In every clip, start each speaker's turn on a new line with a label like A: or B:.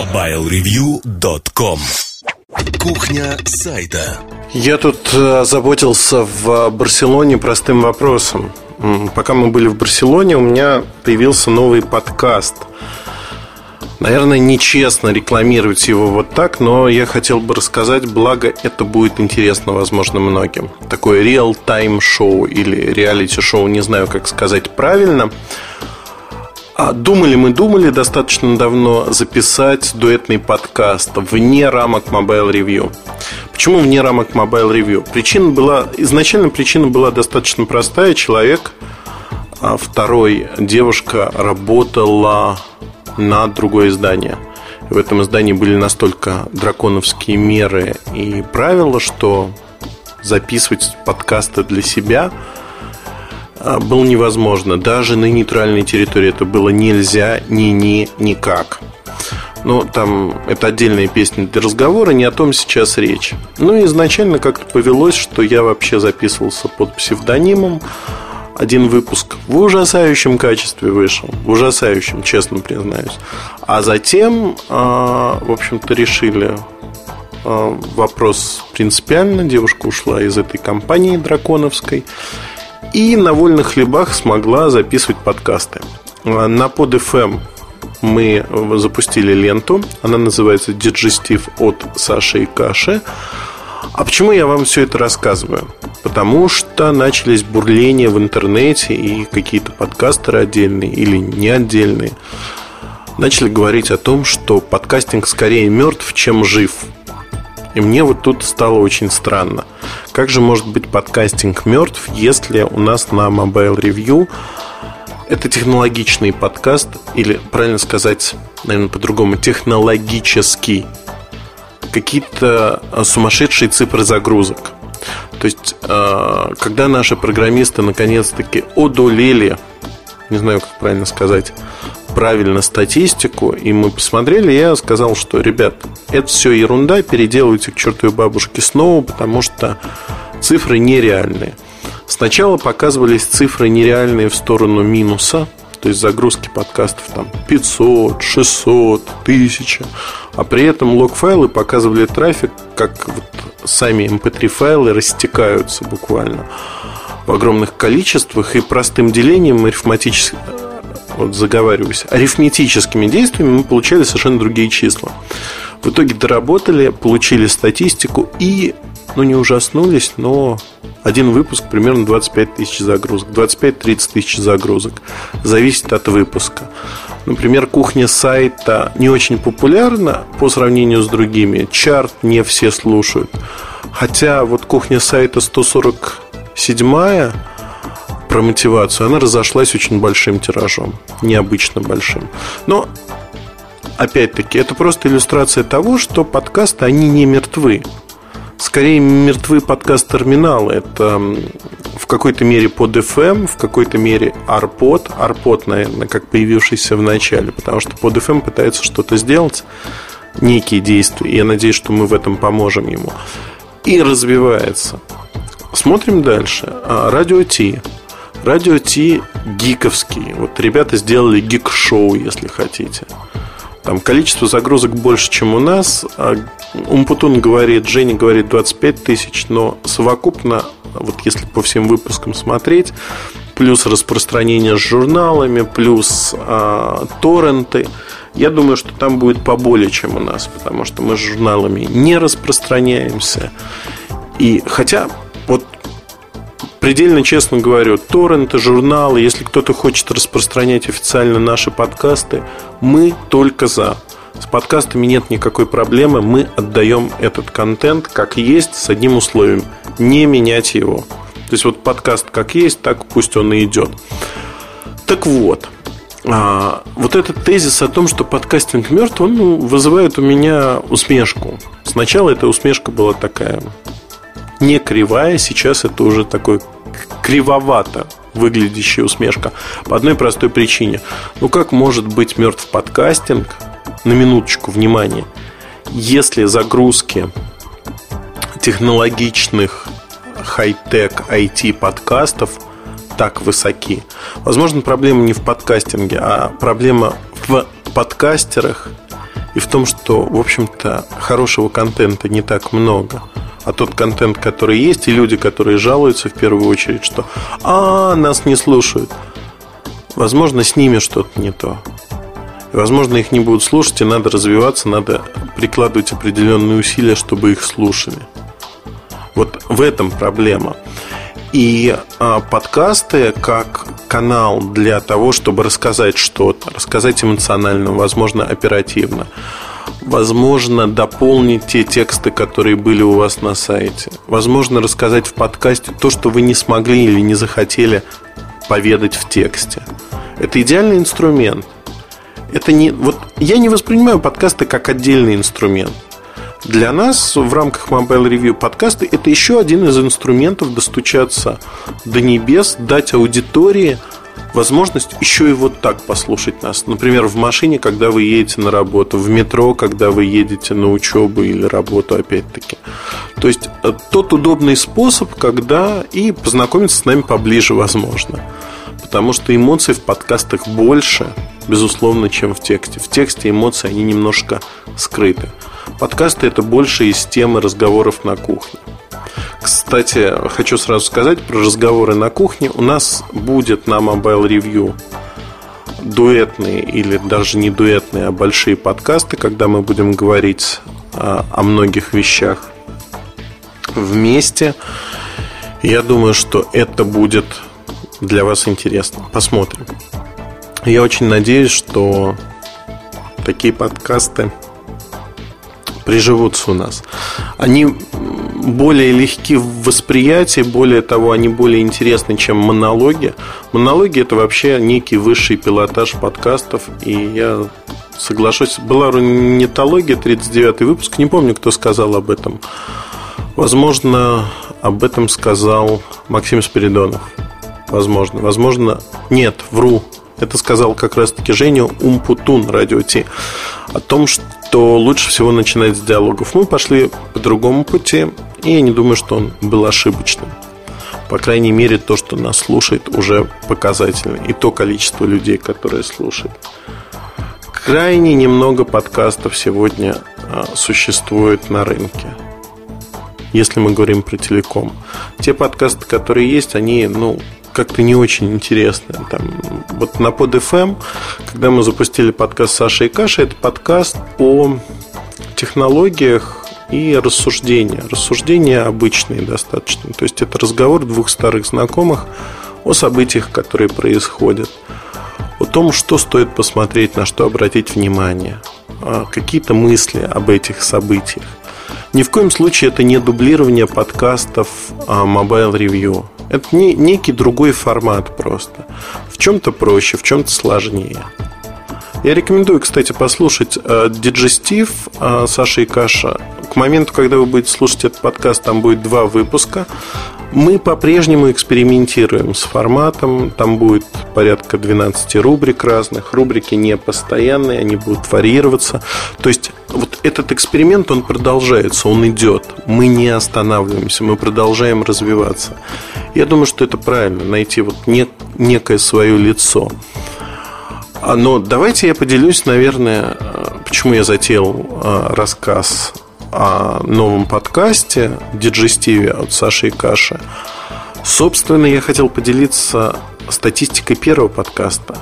A: MobileReview.com Кухня сайта
B: Я тут э, заботился в Барселоне простым вопросом. Пока мы были в Барселоне, у меня появился новый подкаст. Наверное, нечестно рекламировать его вот так, но я хотел бы рассказать, благо это будет интересно, возможно, многим. Такое реал-тайм шоу или реалити-шоу, не знаю, как сказать правильно – думали мы, думали достаточно давно записать дуэтный подкаст вне рамок Mobile Review. Почему вне рамок Mobile Review? Причина была, изначально причина была достаточно простая. Человек, а второй девушка работала на другое издание. В этом издании были настолько драконовские меры и правила, что записывать подкасты для себя – а, было невозможно. Даже на нейтральной территории это было нельзя ни-ни никак. Но там это отдельная песня для разговора, не о том сейчас речь. Ну и изначально как-то повелось, что я вообще записывался под псевдонимом. Один выпуск в ужасающем качестве вышел. В ужасающем, честно признаюсь. А затем, а, в общем-то, решили а, вопрос принципиально. Девушка ушла из этой компании драконовской. И на вольных хлебах смогла записывать подкасты. На под FM мы запустили ленту. Она называется «Диджестив от Саши и Каши». А почему я вам все это рассказываю? Потому что начались бурления в интернете и какие-то подкастеры отдельные или не отдельные начали говорить о том, что подкастинг скорее мертв, чем жив – и мне вот тут стало очень странно. Как же может быть подкастинг мертв, если у нас на Mobile Review это технологичный подкаст, или, правильно сказать, наверное, по-другому, технологический. Какие-то сумасшедшие цифры загрузок. То есть, э, когда наши программисты наконец-таки одолели, не знаю, как правильно сказать, правильно статистику, и мы посмотрели, я сказал, что, ребят, это все ерунда, переделывайте к чертовой бабушке снова, потому что цифры нереальные. Сначала показывались цифры нереальные в сторону минуса, то есть загрузки подкастов там 500, 600, 1000, а при этом лог-файлы показывали трафик, как вот сами MP3 эм файлы растекаются буквально в огромных количествах и простым делением арифматически вот заговариваюсь, арифметическими действиями мы получали совершенно другие числа. В итоге доработали, получили статистику и, ну не ужаснулись, но один выпуск примерно 25 тысяч загрузок, 25-30 тысяч загрузок. Зависит от выпуска. Например, кухня сайта не очень популярна по сравнению с другими. Чарт не все слушают. Хотя вот кухня сайта 147 про мотивацию, она разошлась очень большим тиражом, необычно большим. Но опять-таки, это просто иллюстрация того, что подкасты, они не мертвы. Скорее, мертвы подкаст-терминалы. Это в какой-то мере под FM, в какой-то мере ARPod. ARPod, наверное, как появившийся в начале, потому что под FM пытается что-то сделать, некие действия. И я надеюсь, что мы в этом поможем ему. И развивается. Смотрим дальше. А, радио Ти. Радио Ти гиковский. Вот ребята сделали гик-шоу, если хотите. Там количество загрузок больше, чем у нас. А Умпутун говорит, Женя говорит 25 тысяч, но совокупно, вот если по всем выпускам смотреть, плюс распространение с журналами, плюс а, торренты, я думаю, что там будет поболее, чем у нас, потому что мы с журналами не распространяемся. И хотя вот предельно честно говорю, торренты, журналы, если кто-то хочет распространять официально наши подкасты, мы только за. С подкастами нет никакой проблемы, мы отдаем этот контент как есть, с одним условием – не менять его. То есть вот подкаст как есть, так пусть он и идет. Так вот, а, вот этот тезис о том, что подкастинг мертв, он ну, вызывает у меня усмешку. Сначала эта усмешка была такая не кривая, сейчас это уже такой кривовато выглядящая усмешка. По одной простой причине. Ну как может быть мертв подкастинг, на минуточку внимания, если загрузки технологичных хай-тек IT подкастов так высоки. Возможно, проблема не в подкастинге, а проблема в подкастерах и в том, что, в общем-то, хорошего контента не так много. А тот контент, который есть, и люди, которые жалуются в первую очередь, что «А, нас не слушают», возможно, с ними что-то не то. Возможно, их не будут слушать, и надо развиваться, надо прикладывать определенные усилия, чтобы их слушали. Вот в этом проблема. И а, подкасты как канал для того, чтобы рассказать что-то, рассказать эмоционально, возможно, оперативно, возможно, дополнить те тексты, которые были у вас на сайте, возможно, рассказать в подкасте то, что вы не смогли или не захотели поведать в тексте. Это идеальный инструмент. Это не, вот я не воспринимаю подкасты как отдельный инструмент. Для нас в рамках Mobile Review подкасты это еще один из инструментов достучаться до небес, дать аудитории возможность еще и вот так послушать нас. Например, в машине, когда вы едете на работу, в метро, когда вы едете на учебу или работу, опять-таки. То есть э, тот удобный способ, когда и познакомиться с нами поближе, возможно. Потому что эмоций в подкастах больше, безусловно, чем в тексте. В тексте эмоции, они немножко скрыты. Подкасты это больше из темы разговоров на кухне. Кстати, хочу сразу сказать про разговоры на кухне. У нас будет на Mobile Review дуэтные или даже не дуэтные, а большие подкасты, когда мы будем говорить о, о многих вещах вместе. Я думаю, что это будет для вас интересно. Посмотрим. Я очень надеюсь, что такие подкасты приживутся у нас. Они более легки в восприятии, более того, они более интересны, чем монологи. Монологи – это вообще некий высший пилотаж подкастов, и я соглашусь. Была рунетология, 39 выпуск, не помню, кто сказал об этом. Возможно, об этом сказал Максим Спиридонов. Возможно. Возможно, нет, вру. Это сказал как раз-таки Женя Умпутун, радио Ти. О том, что то лучше всего начинать с диалогов. Мы пошли по другому пути, и я не думаю, что он был ошибочным. По крайней мере, то, что нас слушает, уже показательно. И то количество людей, которые слушают. Крайне немного подкастов сегодня а, существует на рынке. Если мы говорим про телеком. Те подкасты, которые есть, они, ну, как-то не очень интересно. Там, вот на под FM, когда мы запустили подкаст Саша и Каша, это подкаст о технологиях и рассуждения. Рассуждения обычные достаточно. То есть это разговор двух старых знакомых о событиях, которые происходят, о том, что стоит посмотреть, на что обратить внимание, а какие-то мысли об этих событиях. Ни в коем случае это не дублирование подкастов а Mobile Review. Это не, некий другой формат просто. В чем-то проще, в чем-то сложнее. Я рекомендую, кстати, послушать э, Диджестив э, Саши и Каша. К моменту, когда вы будете слушать этот подкаст, там будет два выпуска. Мы по-прежнему экспериментируем с форматом. Там будет порядка 12 рубрик разных. Рубрики не постоянные, они будут варьироваться. То есть вот этот эксперимент, он продолжается, он идет. Мы не останавливаемся, мы продолжаем развиваться. Я думаю, что это правильно, найти вот нек- некое свое лицо. А, но давайте я поделюсь, наверное, почему я затеял а, рассказ о новом подкасте Диджестиве от Саши и Каши. Собственно, я хотел поделиться статистикой первого подкаста.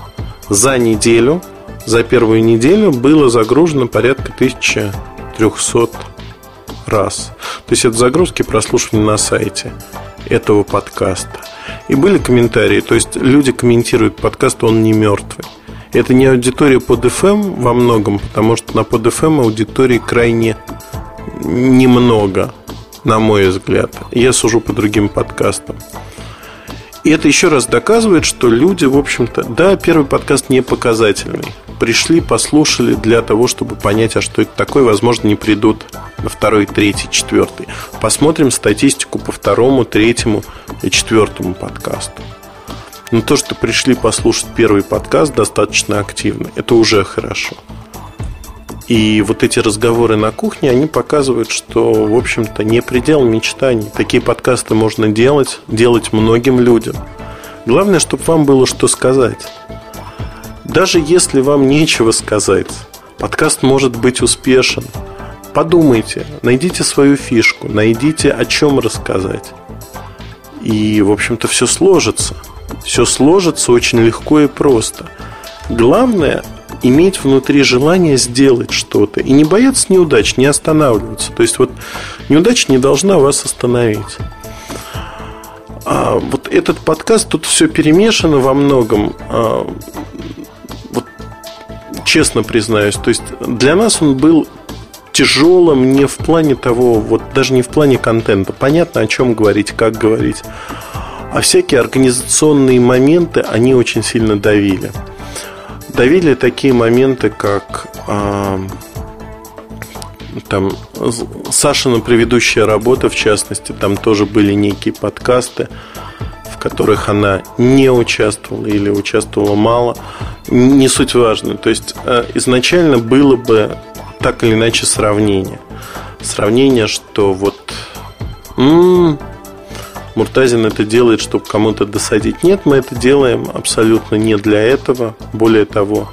B: За неделю, за первую неделю было загружено порядка 1300 раз. То есть это загрузки прослушивания на сайте этого подкаста. И были комментарии, то есть люди комментируют подкаст, он не мертвый. Это не аудитория под FM во многом, потому что на под FM аудитории крайне немного, на мой взгляд. Я сужу по другим подкастам. И это еще раз доказывает, что люди, в общем-то, да, первый подкаст не показательный. Пришли, послушали для того, чтобы понять, а что это такое, возможно, не придут на второй, третий, четвертый. Посмотрим статистику по второму, третьему и четвертому подкасту. Но то, что пришли послушать первый подкаст достаточно активно, это уже хорошо. И вот эти разговоры на кухне, они показывают, что, в общем-то, не предел мечтаний. Такие подкасты можно делать, делать многим людям. Главное, чтобы вам было что сказать. Даже если вам нечего сказать, Подкаст может быть успешен. Подумайте, найдите свою фишку, найдите о чем рассказать. И, в общем-то, все сложится. Все сложится очень легко и просто. Главное иметь внутри желание сделать что-то и не бояться неудач, не останавливаться. То есть вот неудача не должна вас остановить. А вот этот подкаст, тут все перемешано во многом. А, вот, честно признаюсь, то есть для нас он был тяжелым не в плане того, вот даже не в плане контента. Понятно, о чем говорить, как говорить. А всякие организационные моменты, они очень сильно давили давили такие моменты, как э, там Сашина предыдущая работа, в частности, там тоже были некие подкасты, в которых она не участвовала или участвовала мало. Не суть важно. То есть э, изначально было бы так или иначе сравнение. Сравнение, что вот м-м, Муртазин это делает, чтобы кому-то досадить. Нет, мы это делаем абсолютно не для этого. Более того,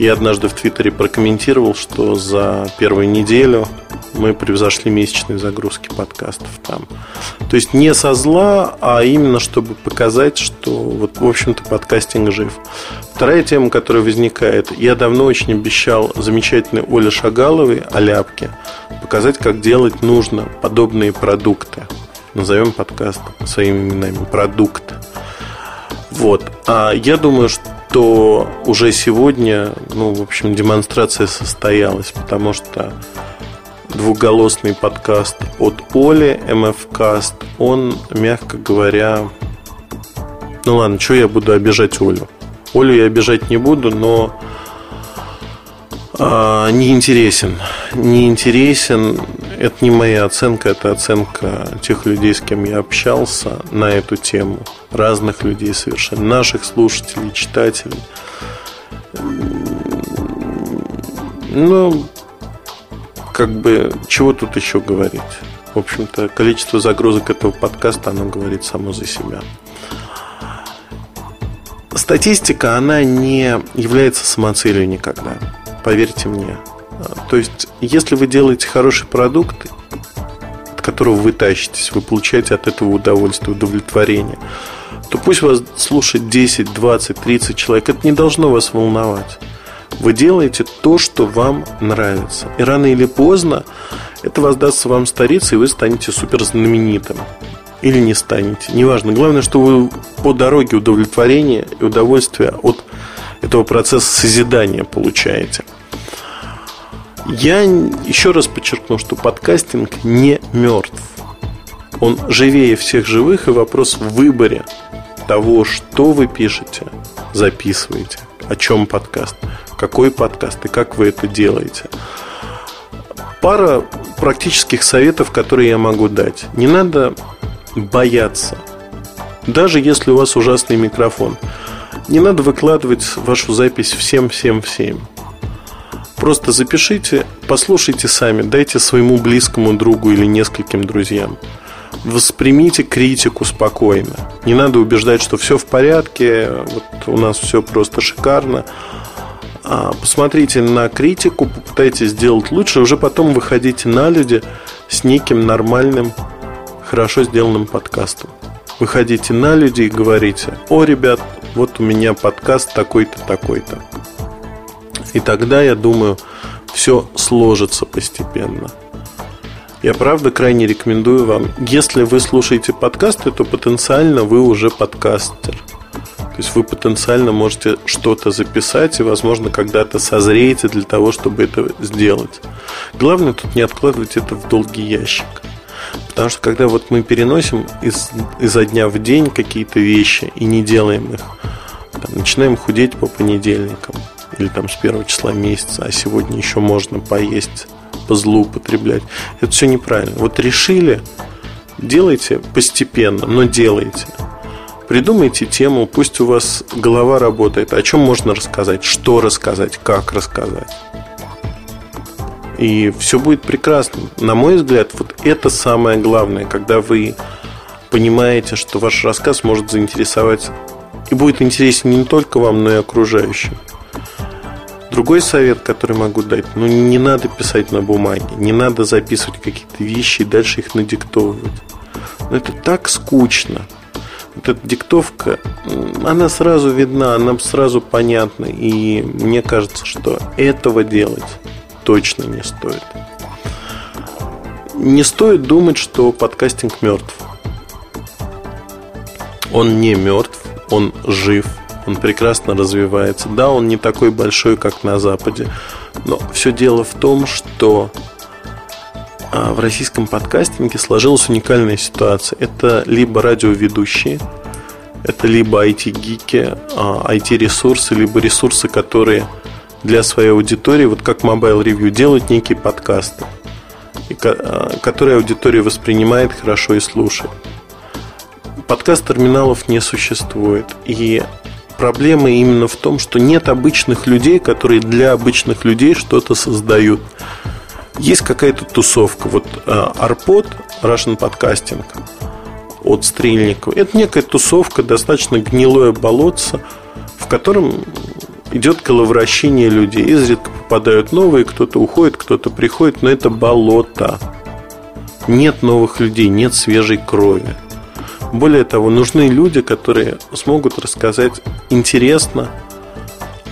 B: я однажды в Твиттере прокомментировал, что за первую неделю мы превзошли месячные загрузки подкастов там. То есть не со зла, а именно чтобы показать, что вот, в общем-то, подкастинг жив. Вторая тема, которая возникает, я давно очень обещал замечательной Оле Шагаловой о показать, как делать нужно подобные продукты назовем подкаст своими именами, продукт. Вот. А я думаю, что уже сегодня, ну, в общем, демонстрация состоялась, потому что двухголосный подкаст от Оли, MFCast, он, мягко говоря, ну ладно, что я буду обижать Олю? Олю я обижать не буду, но а, не интересен. Не интересен. Это не моя оценка, это оценка тех людей, с кем я общался на эту тему. Разных людей совершенно. Наших слушателей, читателей. Ну, как бы, чего тут еще говорить? В общем-то, количество загрузок этого подкаста, оно говорит само за себя. Статистика, она не является самоцелью никогда поверьте мне. То есть, если вы делаете хороший продукт, от которого вы тащитесь, вы получаете от этого удовольствие, удовлетворение, то пусть вас слушает 10, 20, 30 человек. Это не должно вас волновать. Вы делаете то, что вам нравится. И рано или поздно это воздастся вам стариться, и вы станете супер знаменитым. Или не станете. Неважно. Главное, что вы по дороге удовлетворения и удовольствия от этого процесса созидания получаете. Я еще раз подчеркну, что подкастинг не мертв. Он живее всех живых, и вопрос в выборе того, что вы пишете, записываете, о чем подкаст, какой подкаст и как вы это делаете. Пара практических советов, которые я могу дать. Не надо бояться. Даже если у вас ужасный микрофон. Не надо выкладывать вашу запись всем-всем-всем. Просто запишите, послушайте сами, дайте своему близкому другу или нескольким друзьям. Воспримите критику спокойно. Не надо убеждать, что все в порядке, вот у нас все просто шикарно. А посмотрите на критику, попытайтесь сделать лучше, уже потом выходите на люди с неким нормальным, хорошо сделанным подкастом. Выходите на люди и говорите, о, ребят, вот у меня подкаст такой-то, такой-то. И тогда, я думаю, все сложится постепенно. Я правда крайне рекомендую вам, если вы слушаете подкасты, то потенциально вы уже подкастер. То есть вы потенциально можете что-то записать и, возможно, когда-то созреете для того, чтобы это сделать. Главное тут не откладывать это в долгий ящик. Потому что когда вот мы переносим из, изо дня в день какие-то вещи и не делаем их, там, начинаем худеть по понедельникам или там с первого числа месяца, а сегодня еще можно поесть, по злоупотреблять. Это все неправильно. Вот решили, делайте постепенно, но делайте. Придумайте тему, пусть у вас голова работает, о чем можно рассказать, что рассказать, как рассказать. И все будет прекрасно. На мой взгляд, вот это самое главное, когда вы понимаете, что ваш рассказ может заинтересовать и будет интересен не только вам, но и окружающим. Другой совет, который могу дать, ну не надо писать на бумаге, не надо записывать какие-то вещи и дальше их надиктовывать. Но это так скучно. Вот эта диктовка, она сразу видна, она сразу понятна. И мне кажется, что этого делать точно не стоит. Не стоит думать, что подкастинг мертв. Он не мертв, он жив, он прекрасно развивается. Да, он не такой большой, как на Западе, но все дело в том, что а, в российском подкастинге сложилась уникальная ситуация. Это либо радиоведущие, это либо IT-гики, IT-ресурсы, а, либо ресурсы, которые для своей аудитории, вот как Mobile Review, делают некие подкасты, а, которые аудитория воспринимает хорошо и слушает. Подкаст-терминалов не существует. И проблема именно в том, что нет обычных людей, которые для обычных людей что-то создают есть какая-то тусовка. Вот Арпод, Russian Podcasting от Стрельникова. Это некая тусовка, достаточно гнилое болотце, в котором идет коловращение людей. Изредка попадают новые, кто-то уходит, кто-то приходит, но это болото. Нет новых людей, нет свежей крови. Более того, нужны люди, которые смогут рассказать интересно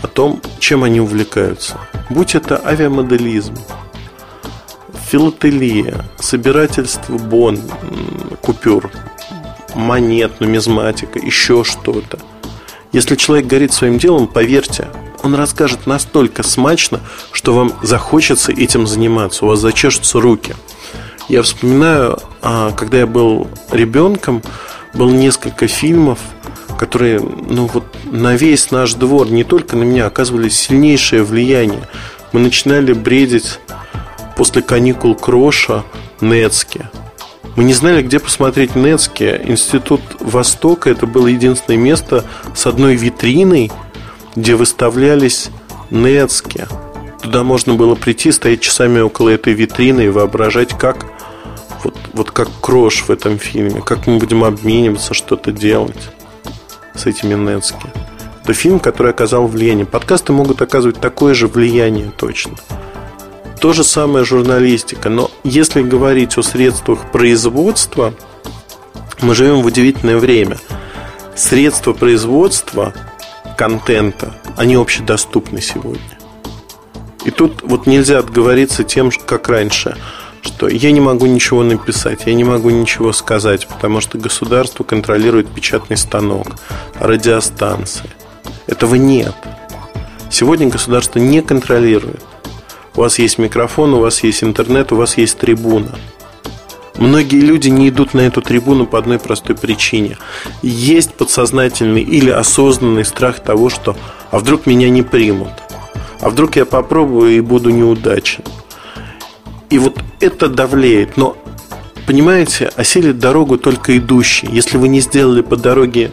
B: о том, чем они увлекаются. Будь это авиамоделизм, филателия, собирательство бон, купюр, монет, нумизматика, еще что-то. Если человек горит своим делом, поверьте, он расскажет настолько смачно, что вам захочется этим заниматься, у вас зачешутся руки. Я вспоминаю, а, когда я был ребенком, было несколько фильмов, которые, ну вот, на весь наш двор, не только на меня, оказывали сильнейшее влияние. Мы начинали бредить после каникул Кроша Нецке. Мы не знали, где посмотреть Нецке. Институт Востока это было единственное место с одной витриной, где выставлялись Нецке. Туда можно было прийти, стоять часами около этой витрины и воображать, как вот, вот как Крош в этом фильме, как мы будем обмениваться, что-то делать с этими Нецке. Это фильм, который оказал влияние. Подкасты могут оказывать такое же влияние точно. То же самое журналистика. Но если говорить о средствах производства, мы живем в удивительное время. Средства производства контента, они общедоступны сегодня. И тут вот нельзя отговориться тем, как раньше, что я не могу ничего написать, я не могу ничего сказать, потому что государство контролирует печатный станок, радиостанции. Этого нет. Сегодня государство не контролирует. У вас есть микрофон, у вас есть интернет, у вас есть трибуна. Многие люди не идут на эту трибуну по одной простой причине. Есть подсознательный или осознанный страх того, что «а вдруг меня не примут?» «А вдруг я попробую и буду неудачен?» И вот это давлеет. Но, понимаете, осилит дорогу только идущий. Если вы не сделали по дороге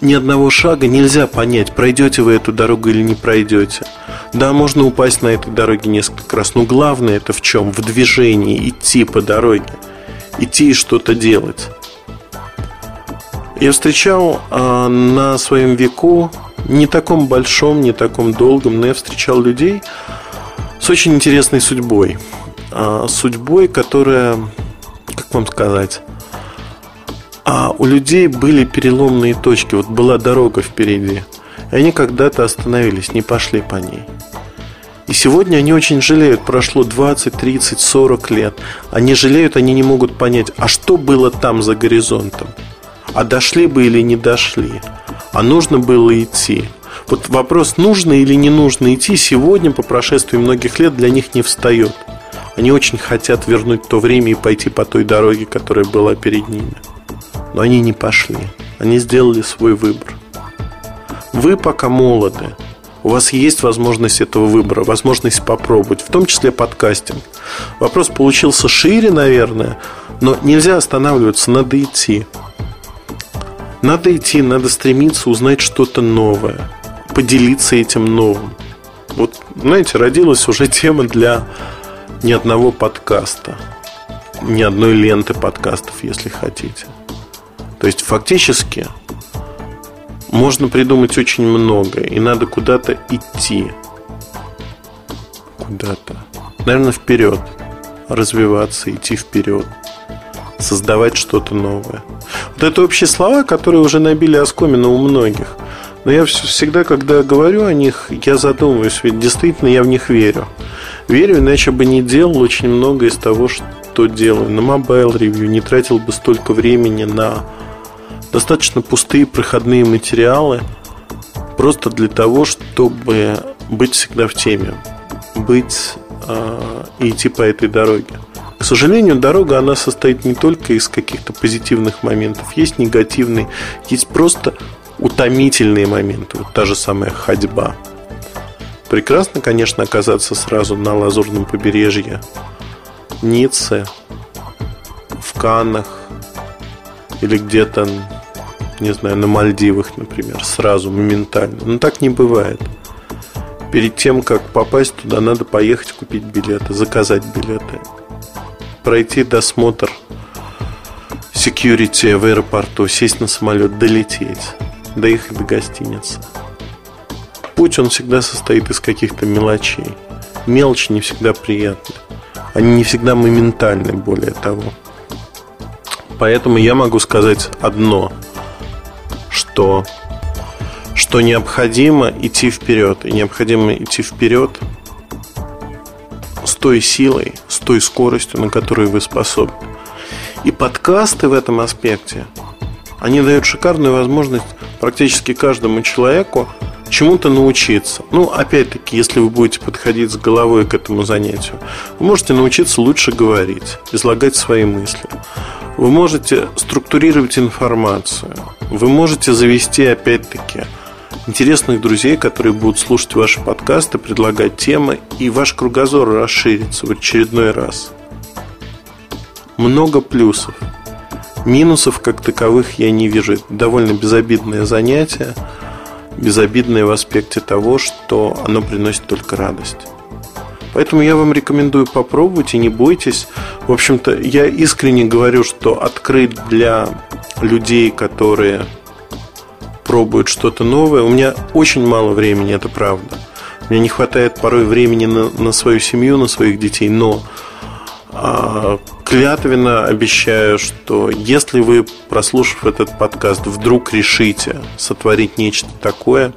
B: ни одного шага, нельзя понять, пройдете вы эту дорогу или не пройдете. Да, можно упасть на этой дороге несколько раз, но главное это в чем? В движении, идти по дороге, идти и что-то делать. Я встречал э, на своем веку, не таком большом, не таком долгом, но я встречал людей с очень интересной судьбой. Э, судьбой, которая, как вам сказать, а у людей были переломные точки, вот была дорога впереди. И они когда-то остановились, не пошли по ней. И сегодня они очень жалеют, прошло 20, 30, 40 лет. Они жалеют, они не могут понять, а что было там за горизонтом? А дошли бы или не дошли? А нужно было идти? Вот вопрос, нужно или не нужно идти, сегодня, по прошествии многих лет, для них не встает. Они очень хотят вернуть то время и пойти по той дороге, которая была перед ними. Но они не пошли. Они сделали свой выбор. Вы пока молоды. У вас есть возможность этого выбора, возможность попробовать, в том числе подкастинг. Вопрос получился шире, наверное, но нельзя останавливаться, надо идти. Надо идти, надо стремиться узнать что-то новое, поделиться этим новым. Вот, знаете, родилась уже тема для ни одного подкаста, ни одной ленты подкастов, если хотите. То есть фактически можно придумать очень много, и надо куда-то идти. куда-то. Наверное, вперед. Развиваться, идти вперед. Создавать что-то новое. Вот это общие слова, которые уже набили оскомину у многих. Но я всегда, когда говорю о них, я задумываюсь, ведь действительно я в них верю. Верю, иначе бы не делал очень много из того, что делаю. На Mobile Review не тратил бы столько времени на достаточно пустые проходные материалы, просто для того, чтобы быть всегда в теме, быть э, и идти по этой дороге. К сожалению, дорога, она состоит не только из каких-то позитивных моментов, есть негативные, есть просто утомительные моменты, вот та же самая ходьба. Прекрасно, конечно, оказаться сразу на Лазурном побережье, Ницце, в Каннах или где-то, не знаю, на Мальдивах, например, сразу, моментально. Но так не бывает. Перед тем, как попасть туда, надо поехать купить билеты, заказать билеты, пройти досмотр security в аэропорту, сесть на самолет, долететь доехать до гостиницы. Путь, он всегда состоит из каких-то мелочей. Мелочи не всегда приятны. Они не всегда моментальны, более того. Поэтому я могу сказать одно, что, что необходимо идти вперед. И необходимо идти вперед с той силой, с той скоростью, на которую вы способны. И подкасты в этом аспекте, они дают шикарную возможность практически каждому человеку чему-то научиться. Ну, опять-таки, если вы будете подходить с головой к этому занятию, вы можете научиться лучше говорить, излагать свои мысли. Вы можете структурировать информацию. Вы можете завести, опять-таки, интересных друзей, которые будут слушать ваши подкасты, предлагать темы, и ваш кругозор расширится в очередной раз. Много плюсов. Минусов как таковых я не вижу. Это довольно безобидное занятие, безобидное в аспекте того, что оно приносит только радость. Поэтому я вам рекомендую попробовать и не бойтесь. В общем-то, я искренне говорю, что открыт для людей, которые пробуют что-то новое. У меня очень мало времени, это правда. Мне не хватает порой времени на, на свою семью, на своих детей, но а, клятвенно обещаю, что если вы, прослушав этот подкаст, вдруг решите сотворить нечто такое,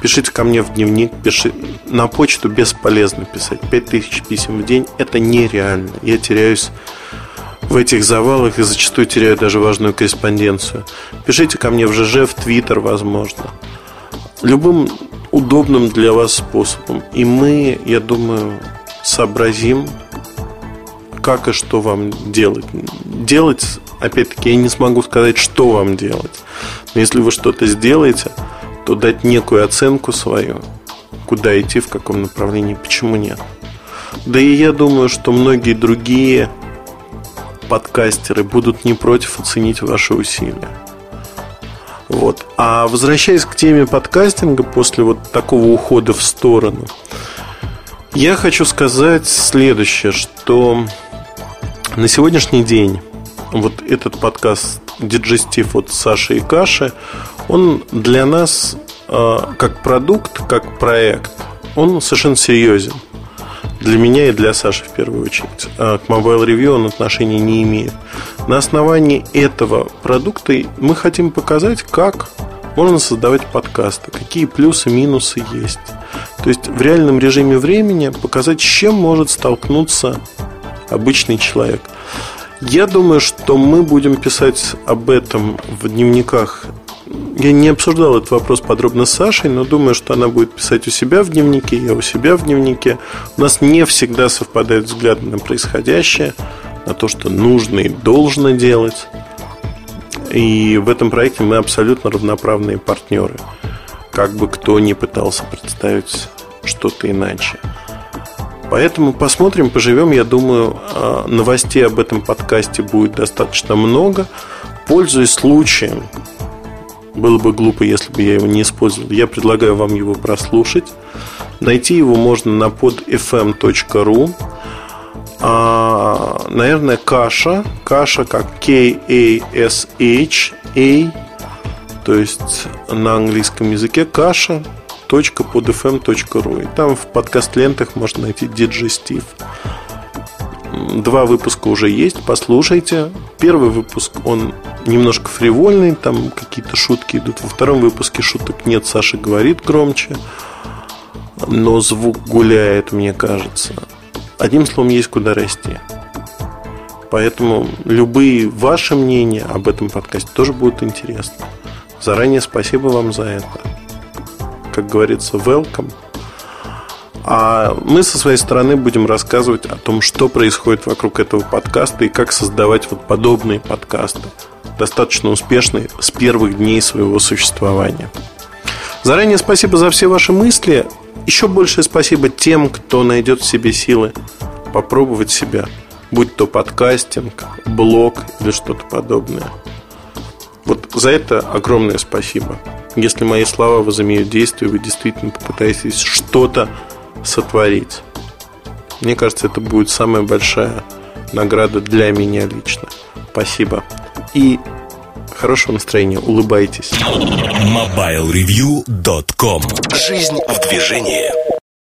B: пишите ко мне в дневник, пишите на почту бесполезно писать. 5000 писем в день – это нереально. Я теряюсь в этих завалах и зачастую теряю даже важную корреспонденцию. Пишите ко мне в ЖЖ, в Твиттер, возможно. Любым удобным для вас способом. И мы, я думаю, сообразим, как и что вам делать. Делать, опять-таки, я не смогу сказать, что вам делать. Но если вы что-то сделаете, то дать некую оценку свою, куда идти, в каком направлении, почему нет. Да и я думаю, что многие другие подкастеры будут не против оценить ваши усилия. Вот. А возвращаясь к теме подкастинга после вот такого ухода в сторону, я хочу сказать следующее, что на сегодняшний день вот этот подкаст «Диджестив» от Саши и Каши, он для нас э, как продукт, как проект, он совершенно серьезен. Для меня и для Саши в первую очередь. А к Mobile Review он отношения не имеет. На основании этого продукта мы хотим показать, как можно создавать подкасты, какие плюсы, минусы есть. То есть в реальном режиме времени показать, с чем может столкнуться обычный человек. Я думаю, что мы будем писать об этом в дневниках. Я не обсуждал этот вопрос подробно с Сашей, но думаю, что она будет писать у себя в дневнике, я у себя в дневнике. У нас не всегда совпадают взгляды на происходящее, на то, что нужно и должно делать. И в этом проекте мы абсолютно равноправные партнеры. Как бы кто ни пытался представить что-то иначе. Поэтому посмотрим, поживем. Я думаю, а, новостей об этом подкасте будет достаточно много. Пользуясь случаем, было бы глупо, если бы я его не использовал. Я предлагаю вам его прослушать. Найти его можно на podfm.ru. А, наверное, каша. Каша как K-A-S-H-A. То есть на английском языке каша podcast.podfm.ru. И там в подкаст-лентах можно найти DJ Steve. Два выпуска уже есть, послушайте. Первый выпуск, он немножко фривольный, там какие-то шутки идут. Во втором выпуске шуток нет, Саша говорит громче, но звук гуляет, мне кажется. Одним словом, есть куда расти. Поэтому любые ваши мнения об этом подкасте тоже будут интересны. Заранее спасибо вам за это. Как говорится, welcome. А мы со своей стороны будем рассказывать о том, что происходит вокруг этого подкаста и как создавать вот подобные подкасты, достаточно успешные с первых дней своего существования. Заранее спасибо за все ваши мысли. Еще большее спасибо тем, кто найдет в себе силы попробовать себя, будь то подкастинг, блог или что-то подобное. Вот за это огромное спасибо. Если мои слова возымеют действие, вы действительно попытаетесь что-то сотворить. Мне кажется, это будет самая большая награда для меня лично. Спасибо. И хорошего настроения. Улыбайтесь.
A: MobileReview.com Жизнь в движении.